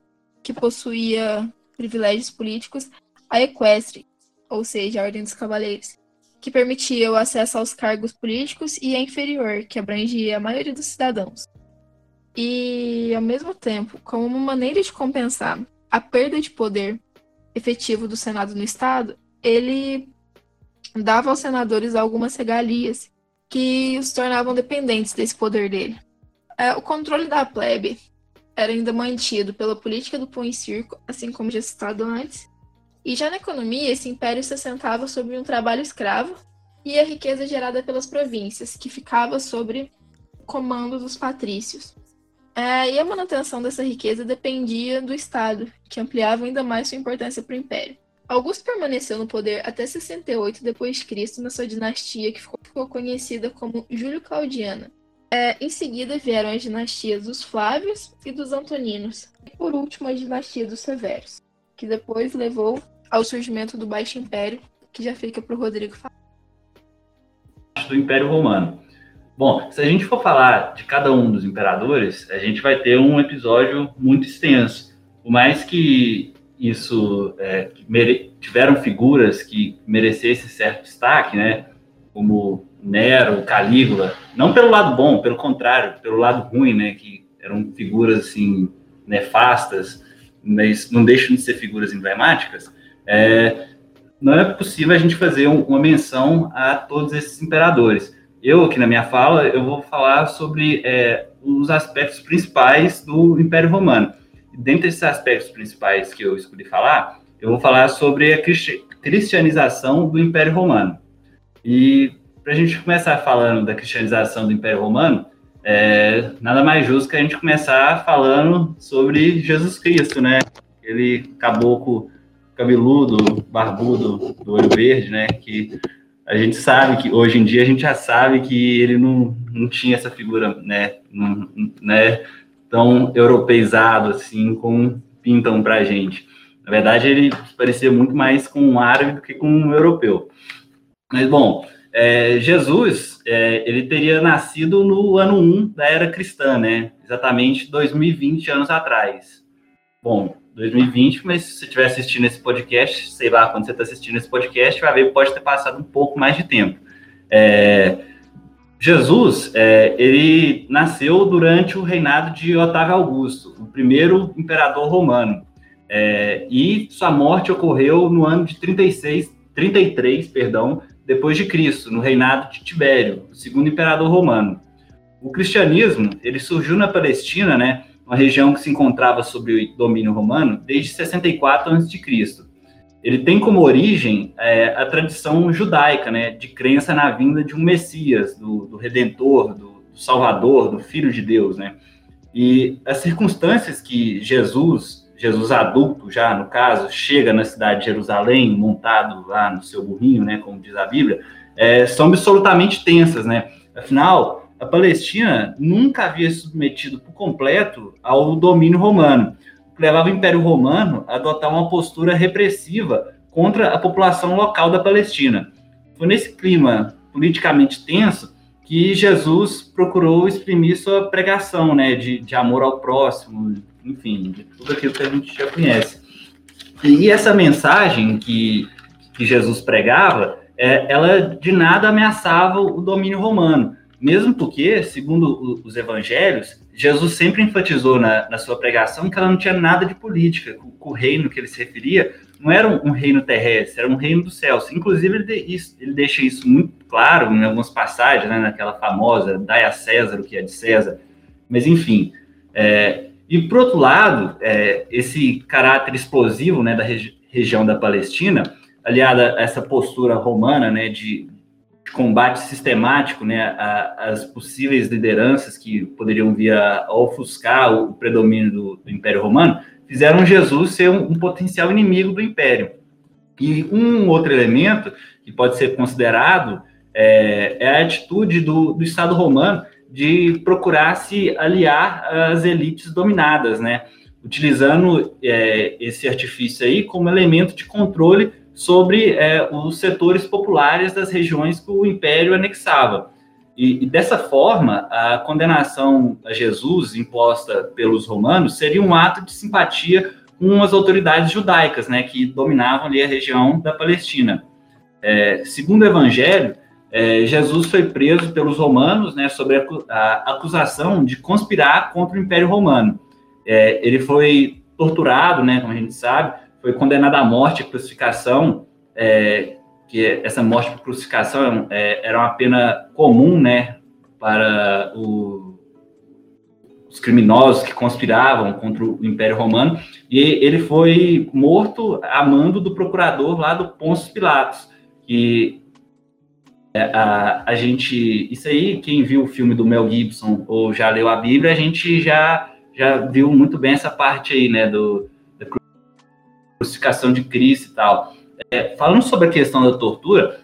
que possuía privilégios políticos, a equestre, ou seja, a ordem dos cavaleiros, que permitia o acesso aos cargos políticos, e a inferior, que abrangia a maioria dos cidadãos. E, ao mesmo tempo, como uma maneira de compensar a perda de poder efetivo do Senado no Estado, ele dava aos senadores algumas regalias que os tornavam dependentes desse poder dele. É, o controle da plebe era ainda mantido pela política do pão e circo, assim como já citado antes, e já na economia, esse império se assentava sobre um trabalho escravo e a riqueza gerada pelas províncias, que ficava sobre comando dos patrícios. É, e a manutenção dessa riqueza dependia do Estado, que ampliava ainda mais sua importância para o império. Augusto permaneceu no poder até 68 d.C. na sua dinastia, que ficou conhecida como Júlio Claudiana. É, em seguida vieram as dinastias dos Flávios e dos Antoninos. E por último a dinastia dos Severos, que depois levou ao surgimento do Baixo Império, que já fica para o Rodrigo falar. do Império Romano. Bom, se a gente for falar de cada um dos imperadores, a gente vai ter um episódio muito extenso. Por mais que isso é, tiveram figuras que merecessem certo destaque, né? Como Nero, Calígula, não pelo lado bom, pelo contrário, pelo lado ruim, né? Que eram figuras assim nefastas, mas não deixam de ser figuras emblemáticas. É, não é possível a gente fazer um, uma menção a todos esses imperadores. Eu, aqui na minha fala, eu vou falar sobre é, os aspectos principais do Império Romano. Dentre esses aspectos principais que eu escolhi falar, eu vou falar sobre a cristianização do Império Romano. E para a gente começar falando da cristianização do Império Romano, é, nada mais justo que a gente começar falando sobre Jesus Cristo, né? Ele caboclo cabeludo, barbudo, do olho verde, né? Que a gente sabe que hoje em dia a gente já sabe que ele não, não tinha essa figura, né, não, né, tão europeizado assim como pintam para a gente. Na verdade, ele parecia muito mais com um árabe do que com um europeu. Mas bom, é, Jesus é, ele teria nascido no ano 1 da era cristã, né? Exatamente 2020 anos atrás. Bom, 2020, mas se você estiver assistindo esse podcast, sei lá, quando você está assistindo esse podcast, vai ver pode ter passado um pouco mais de tempo. É, Jesus, é, ele nasceu durante o reinado de Otávio Augusto, o primeiro imperador romano, é, e sua morte ocorreu no ano de 36, 33, perdão, depois de Cristo, no reinado de Tibério, o segundo imperador romano. O cristianismo, ele surgiu na Palestina, né, uma região que se encontrava sob o domínio romano desde 64 a.C. Ele tem como origem é, a tradição judaica, né, de crença na vinda de um Messias, do, do Redentor, do, do, Salvador, do Filho de Deus, né? E as circunstâncias que Jesus, Jesus adulto já no caso, chega na cidade de Jerusalém, montado lá no seu burrinho, né, como diz a Bíblia, é, são absolutamente tensas, né? Afinal, a Palestina nunca havia se submetido por completo ao domínio romano, levava o Império Romano a adotar uma postura repressiva contra a população local da Palestina. Foi nesse clima politicamente tenso que Jesus procurou exprimir sua pregação, né, de, de amor ao próximo, enfim, de tudo aquilo que a gente já conhece. E essa mensagem que, que Jesus pregava, é, ela de nada ameaçava o domínio romano mesmo porque, segundo os evangelhos, Jesus sempre enfatizou na, na, sua pregação que ela não tinha nada de política, o, o reino que ele se referia não era um, um, reino terrestre, era um reino dos céus. Inclusive, ele, de, ele deixa isso muito claro em algumas passagens, né, naquela famosa, dai a César o que é de César. Mas, enfim. É, e, por outro lado, é, esse caráter explosivo né, da regi região da Palestina, aliada a essa postura romana né, de, combate sistemático né, às possíveis lideranças que poderiam vir a, ofuscar o predomínio do, do, Império Romano, fizeram Jesus ser um, um, potencial inimigo do Império. E um outro elemento que pode ser considerado é, é a atitude do, do, Estado romano de procurar se aliar às elites dominadas, né? utilizando é, esse artifício aí como elemento de controle sobre é, os setores populares das regiões que o Império anexava. E, e, dessa forma, a condenação a Jesus imposta pelos romanos seria um ato de simpatia com as autoridades judaicas, né, que dominavam ali a região da Palestina. É, segundo o Evangelho, é, Jesus foi preso pelos romanos, né, sobre a, a, acusação de conspirar contra o Império Romano. É, ele foi torturado, né, como a gente sabe, foi condenado à morte, crucificação, é, que essa morte por crucificação é, era uma pena comum, né, para o, os criminosos que conspiravam contra o Império Romano, e ele foi morto a mando do procurador lá do Pôncio Pilatos, que é, a, a gente, isso aí, quem viu o filme do Mel Gibson ou já leu a Bíblia, a gente já, já viu muito bem essa parte aí, né, do, crucificação de Cristo e tal. É, falando sobre a questão da tortura,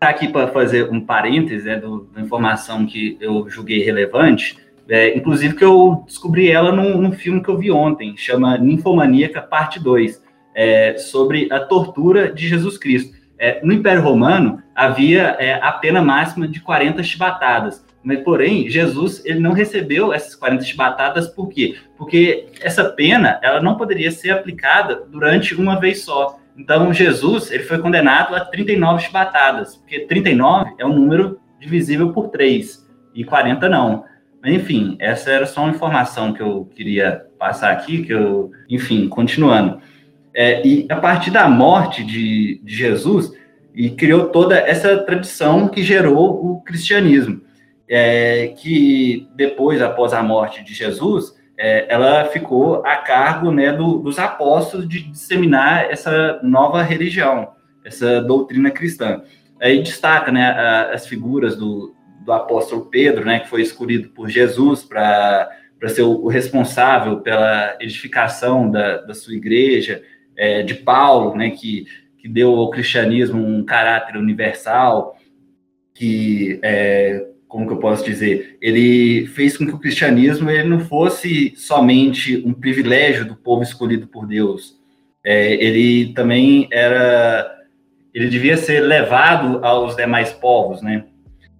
aqui para fazer um parêntese né, do, da informação que eu julguei relevante, é, inclusive que eu descobri ela num, num, filme que eu vi ontem, chama Ninfomaníaca, parte 2, é, sobre a tortura de Jesus Cristo. É, no Império Romano, havia é, a pena máxima de 40 chibatadas, mas, porém, Jesus ele não recebeu essas 40 chibatadas, por quê? Porque essa pena ela não poderia ser aplicada durante uma vez só. Então, Jesus ele foi condenado a 39 chibatadas, porque 39 é um número divisível por 3, e 40 não. Mas, enfim, essa era só uma informação que eu queria passar aqui, que eu, enfim, continuando. É, e a partir da morte de, de Jesus, e criou toda essa tradição que gerou o cristianismo, é, que depois, após a morte de Jesus, é, ela ficou a cargo né, do, dos apóstolos de disseminar essa nova religião, essa doutrina cristã. Aí destaca né, as figuras do, do apóstolo Pedro, né, que foi escolhido por Jesus para ser o, o, responsável pela edificação da, da sua igreja, é, de Paulo, né, que, que deu ao cristianismo um caráter universal, que, é, como que eu posso dizer, ele fez com que o cristianismo ele não fosse somente um privilégio do povo escolhido por Deus, é, ele também era, ele devia ser levado aos demais povos, né?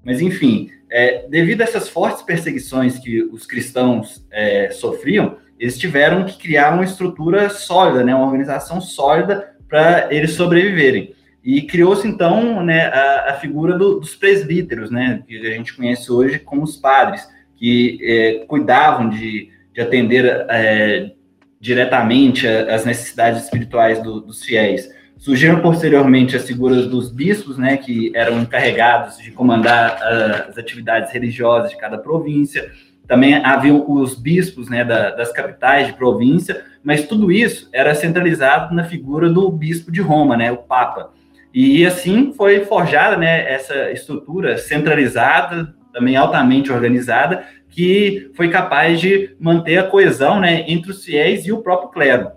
Mas, enfim, é, devido a essas fortes perseguições que os cristãos é, sofriam, eles tiveram que criar uma estrutura sólida, né, uma organização sólida para eles sobreviverem. E criou-se, então, né, a, a figura do, dos presbíteros, né, que a gente conhece hoje como os padres, que é, cuidavam de, de atender é, diretamente as necessidades espirituais do, dos fiéis. Surgiram posteriormente as figuras dos bispos, né, que eram encarregados de comandar uh, as atividades religiosas de cada província. Também haviam os bispos né, da, das capitais de província, mas tudo isso era centralizado na figura do bispo de Roma, né, o Papa. E assim foi forjada né, essa estrutura centralizada, também altamente organizada, que foi capaz de manter a coesão né, entre os fiéis e o próprio clero.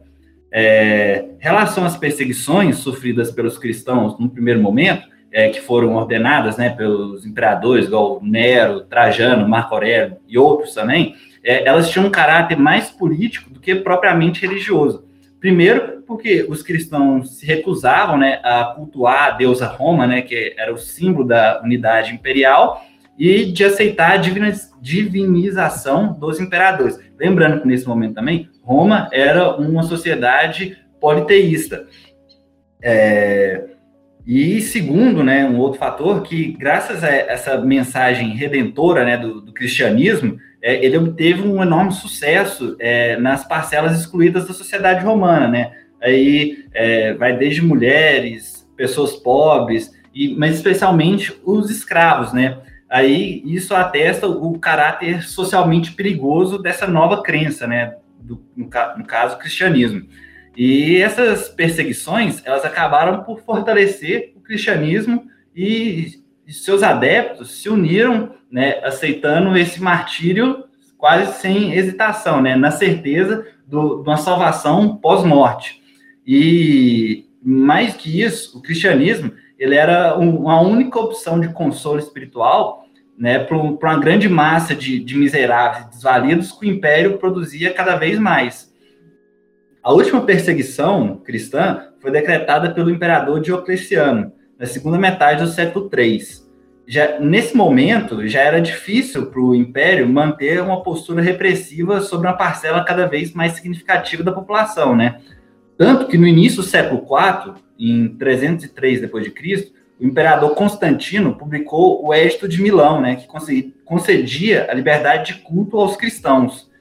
É, relação às perseguições sofridas pelos cristãos no primeiro momento, é, que foram ordenadas né, pelos imperadores, igual Nero, Trajano, Marco Aurélio e outros também, é, elas tinham um caráter mais político do que propriamente religioso. Primeiro, porque os cristãos se recusavam né, a cultuar a deusa Roma, né, que era o símbolo da unidade imperial, e de aceitar a divinização dos imperadores. Lembrando que nesse momento também, Roma era uma sociedade politeísta. É, e segundo, né, um outro fator que, graças a essa mensagem redentora né, do, do cristianismo, é, ele obteve um enorme sucesso é, nas parcelas excluídas da sociedade romana, né? Aí é, vai desde mulheres, pessoas pobres, e, mas especialmente os escravos, né? Aí isso atesta o caráter socialmente perigoso dessa nova crença, né? do, no, no caso, o cristianismo. E essas perseguições, elas acabaram por fortalecer o cristianismo e, e seus adeptos se uniram, né, aceitando esse martírio quase sem hesitação, né, na certeza do, de uma salvação pós-morte. E mais que isso, o cristianismo ele era uma única opção de consolo espiritual né, para uma grande massa de, de miseráveis desvalidos que o império produzia cada vez mais. A última perseguição cristã foi decretada pelo imperador Diocleciano, na segunda metade do século III. Já, nesse momento, já era difícil para o império manter uma postura repressiva sobre uma parcela cada vez mais significativa da população, né? Tanto que no início do século IV, em 303 d.C., o imperador Constantino publicou o Edito de Milão, né, que concedia a liberdade de culto aos cristãos.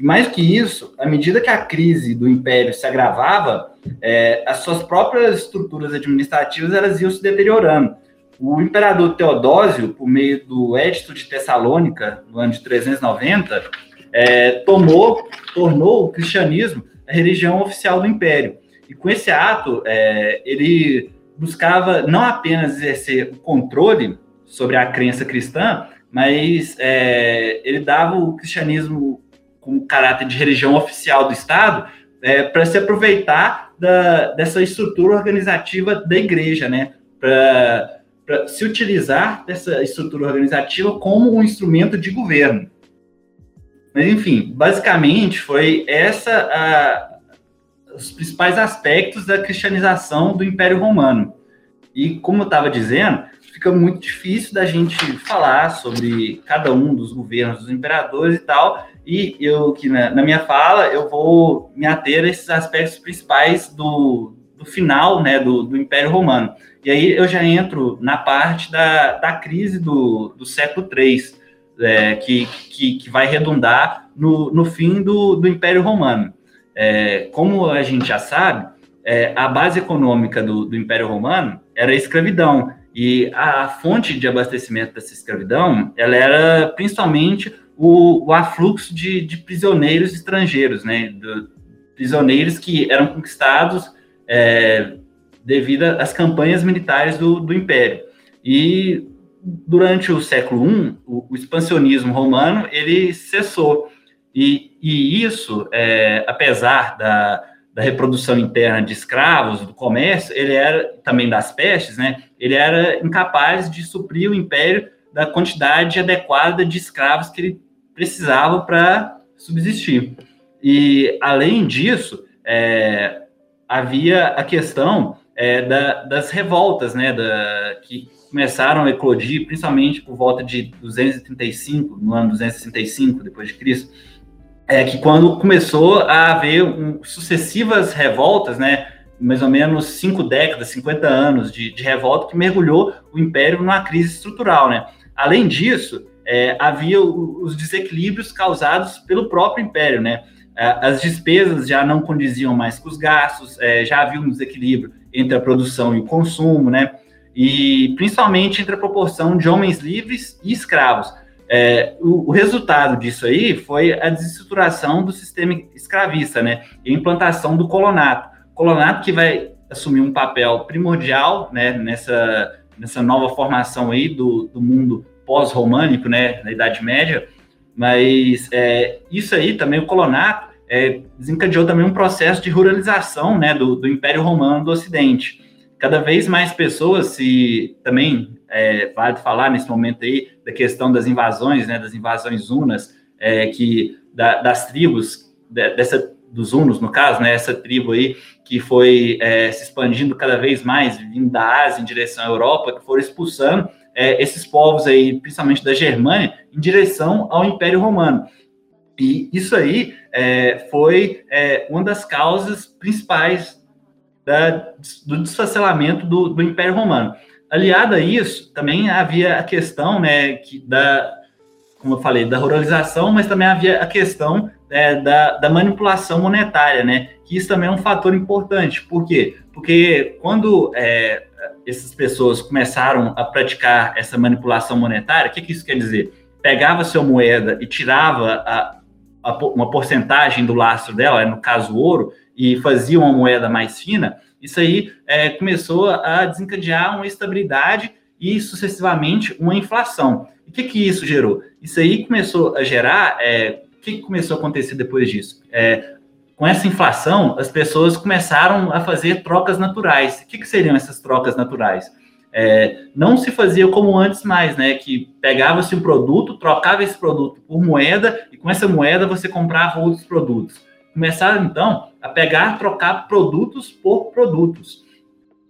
E mais que isso, à medida que a crise do império se agravava, é, as suas próprias estruturas administrativas elas iam se deteriorando. O imperador Teodósio, por meio do Edito de Tessalônica, no ano de 390, é, tomou, tornou o cristianismo a religião oficial do império. E com esse ato, é, ele buscava não apenas exercer o controle sobre a crença cristã, mas é, ele dava o cristianismo com caráter de religião oficial do Estado é, para se aproveitar da, dessa estrutura organizativa da igreja, né? Para se utilizar dessa estrutura organizativa como um instrumento de governo. Mas, enfim, basicamente foi essa a, os principais aspectos da cristianização do Império Romano. E, como eu estava dizendo, fica muito difícil da gente falar sobre cada um dos governos dos imperadores e tal. E eu, que na, na minha fala, eu vou me ater a esses aspectos principais do, do final né, do, do Império Romano. E aí eu já entro na parte da, da crise do, do século III, é, que, que, que, vai redundar no, no fim do, do Império Romano. É, como a gente já sabe, é, a base econômica do, do, Império Romano era a escravidão, e a, fonte de abastecimento dessa escravidão ela era principalmente o, o afluxo de, de, prisioneiros estrangeiros, né, do, prisioneiros que eram conquistados é, devido às campanhas militares do, do Império. E durante o século I, o, o expansionismo romano ele cessou. E, e isso, é, apesar da, da reprodução interna de escravos, do comércio, ele era também das pestes, né? Ele era incapaz de suprir o império da quantidade adequada de escravos que ele precisava para subsistir. E além disso, é, havia a questão é, da, das revoltas, né, da, que começaram a eclodir, principalmente por volta de 235, no ano 265 depois de Cristo, é que quando começou a haver um, sucessivas revoltas, né, mais ou menos cinco décadas, 50 anos de, de revolta que mergulhou o império numa crise estrutural, né. Além disso, é, havia os desequilíbrios causados pelo próprio império, né. É, as despesas já não condiziam mais com os gastos, é, já havia um desequilíbrio entre a produção e o consumo, né? E principalmente entre a proporção de homens livres e escravos. É, o, o, resultado disso aí foi a desestruturação do sistema escravista, né? E a implantação do colonato. Colonato que vai assumir um papel primordial, né? Nessa, nessa nova formação aí do, do mundo pós-românico, né? Na Idade Média. Mas é, isso aí também, o colonato, é, desencadeou também um processo de ruralização né, do, do, Império Romano do Ocidente. Cada vez mais pessoas se também é, vale falar nesse momento aí da questão das invasões, né, das invasões unas, é, que da, das tribos de, dessa dos hunos no caso, né, essa tribo aí que foi é, se expandindo cada vez mais, vindo da Ásia em direção à Europa, que foram expulsando é, esses povos aí, principalmente da Germânia, em direção ao Império Romano. E isso aí é, foi é, uma das causas principais da, do desfacelamento do, do, Império Romano. Aliado a isso, também havia a questão, né, que da, como eu falei, da ruralização, mas também havia a questão é, da, da, manipulação monetária, né, que isso também é um fator importante. Por quê? Porque quando é, essas pessoas começaram a praticar essa manipulação monetária, o que, que isso quer dizer? Pegava sua moeda e tirava a, uma porcentagem do lastro dela, no caso ouro, e fazia uma moeda mais fina, isso aí é, começou a desencadear uma estabilidade e sucessivamente uma inflação. O que, que isso gerou? Isso aí começou a gerar. É, o que, que começou a acontecer depois disso? É, com essa inflação, as pessoas começaram a fazer trocas naturais. O que, que seriam essas trocas naturais? É, não se fazia como antes mais, né? Que pegava-se um produto, trocava esse produto por moeda e com essa moeda você comprava outros produtos. Começaram então a pegar, trocar produtos por produtos.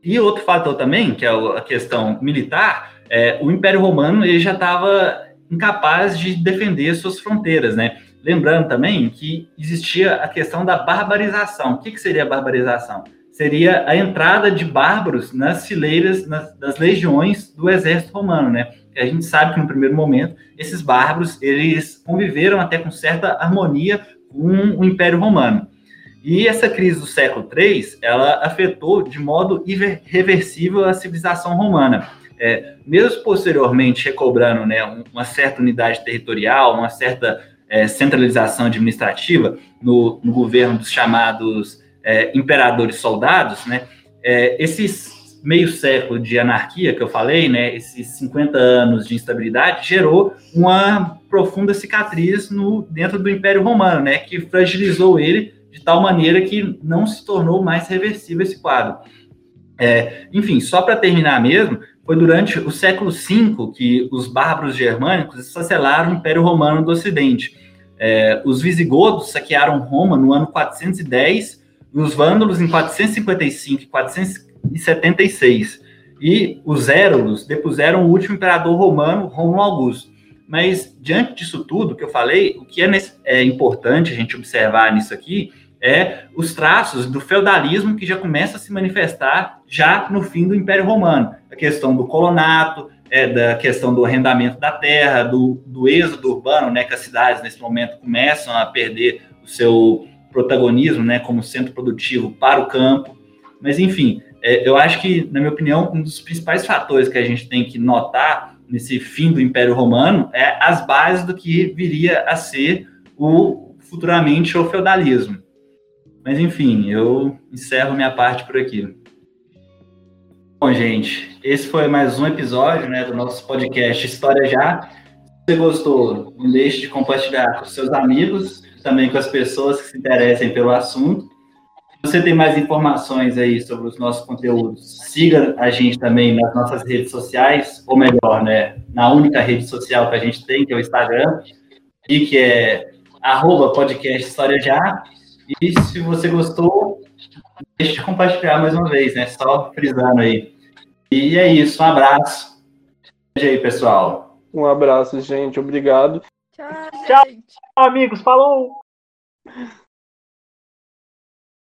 E outro fator também, que é a questão militar, é, o Império Romano ele já estava incapaz de defender suas fronteiras, né? Lembrando também que existia a questão da barbarização. O que, que seria a barbarização? seria a entrada de bárbaros nas fileiras nas, das legiões do exército romano, né? A gente sabe que no primeiro momento esses bárbaros eles conviveram até com certa harmonia com o Império Romano. E essa crise do século III, ela afetou de modo irreversível a civilização romana. É, mesmo posteriormente recobrando né, uma certa unidade territorial, uma certa é, centralização administrativa no, no governo dos chamados é, imperadores soldados, né, é, esses meio século de anarquia que eu falei, né, esses 50 anos de instabilidade, gerou uma profunda cicatriz no, dentro do Império Romano, né, que fragilizou ele de tal maneira que não se tornou mais reversível esse quadro. É, enfim, só para terminar mesmo, foi durante o século V que os bárbaros germânicos esfacelaram o Império Romano do Ocidente. É, os visigodos saquearam Roma no ano 410 e os vândalos em 455 e 476. E os Érulos depuseram o último imperador romano, Rômulo Augusto. Mas, diante disso tudo que eu falei, o que é, é importante a gente observar nisso aqui é os traços do feudalismo que já começa a se manifestar já no fim do Império Romano. A questão do colonato, é, da questão do arrendamento da terra, do, do êxodo urbano, né, que as cidades nesse momento começam a perder o seu protagonismo, né, como centro produtivo para o campo. Mas, enfim, é, eu acho que, na minha opinião, um dos principais fatores que a gente tem que notar nesse fim do Império Romano é as bases do que viria a ser o futuramente o feudalismo. Mas enfim, eu encerro minha parte por aqui. Bom, gente, esse foi mais um episódio né, do nosso podcast História Já. Se você gostou, não deixe de compartilhar com seus amigos, também com as pessoas que se interessem pelo assunto. Se você tem mais informações aí sobre os nossos conteúdos, siga a gente também nas nossas redes sociais, ou melhor, né, na única rede social que a gente tem, que é o Instagram, e que é arroba podcast História Já. E se você gostou, deixe de compartilhar mais uma vez, né? Só frisando aí. E é isso, um abraço. E aí, pessoal. Um abraço, gente. Obrigado. Tchau, Tchau. gente. Amigos, falou!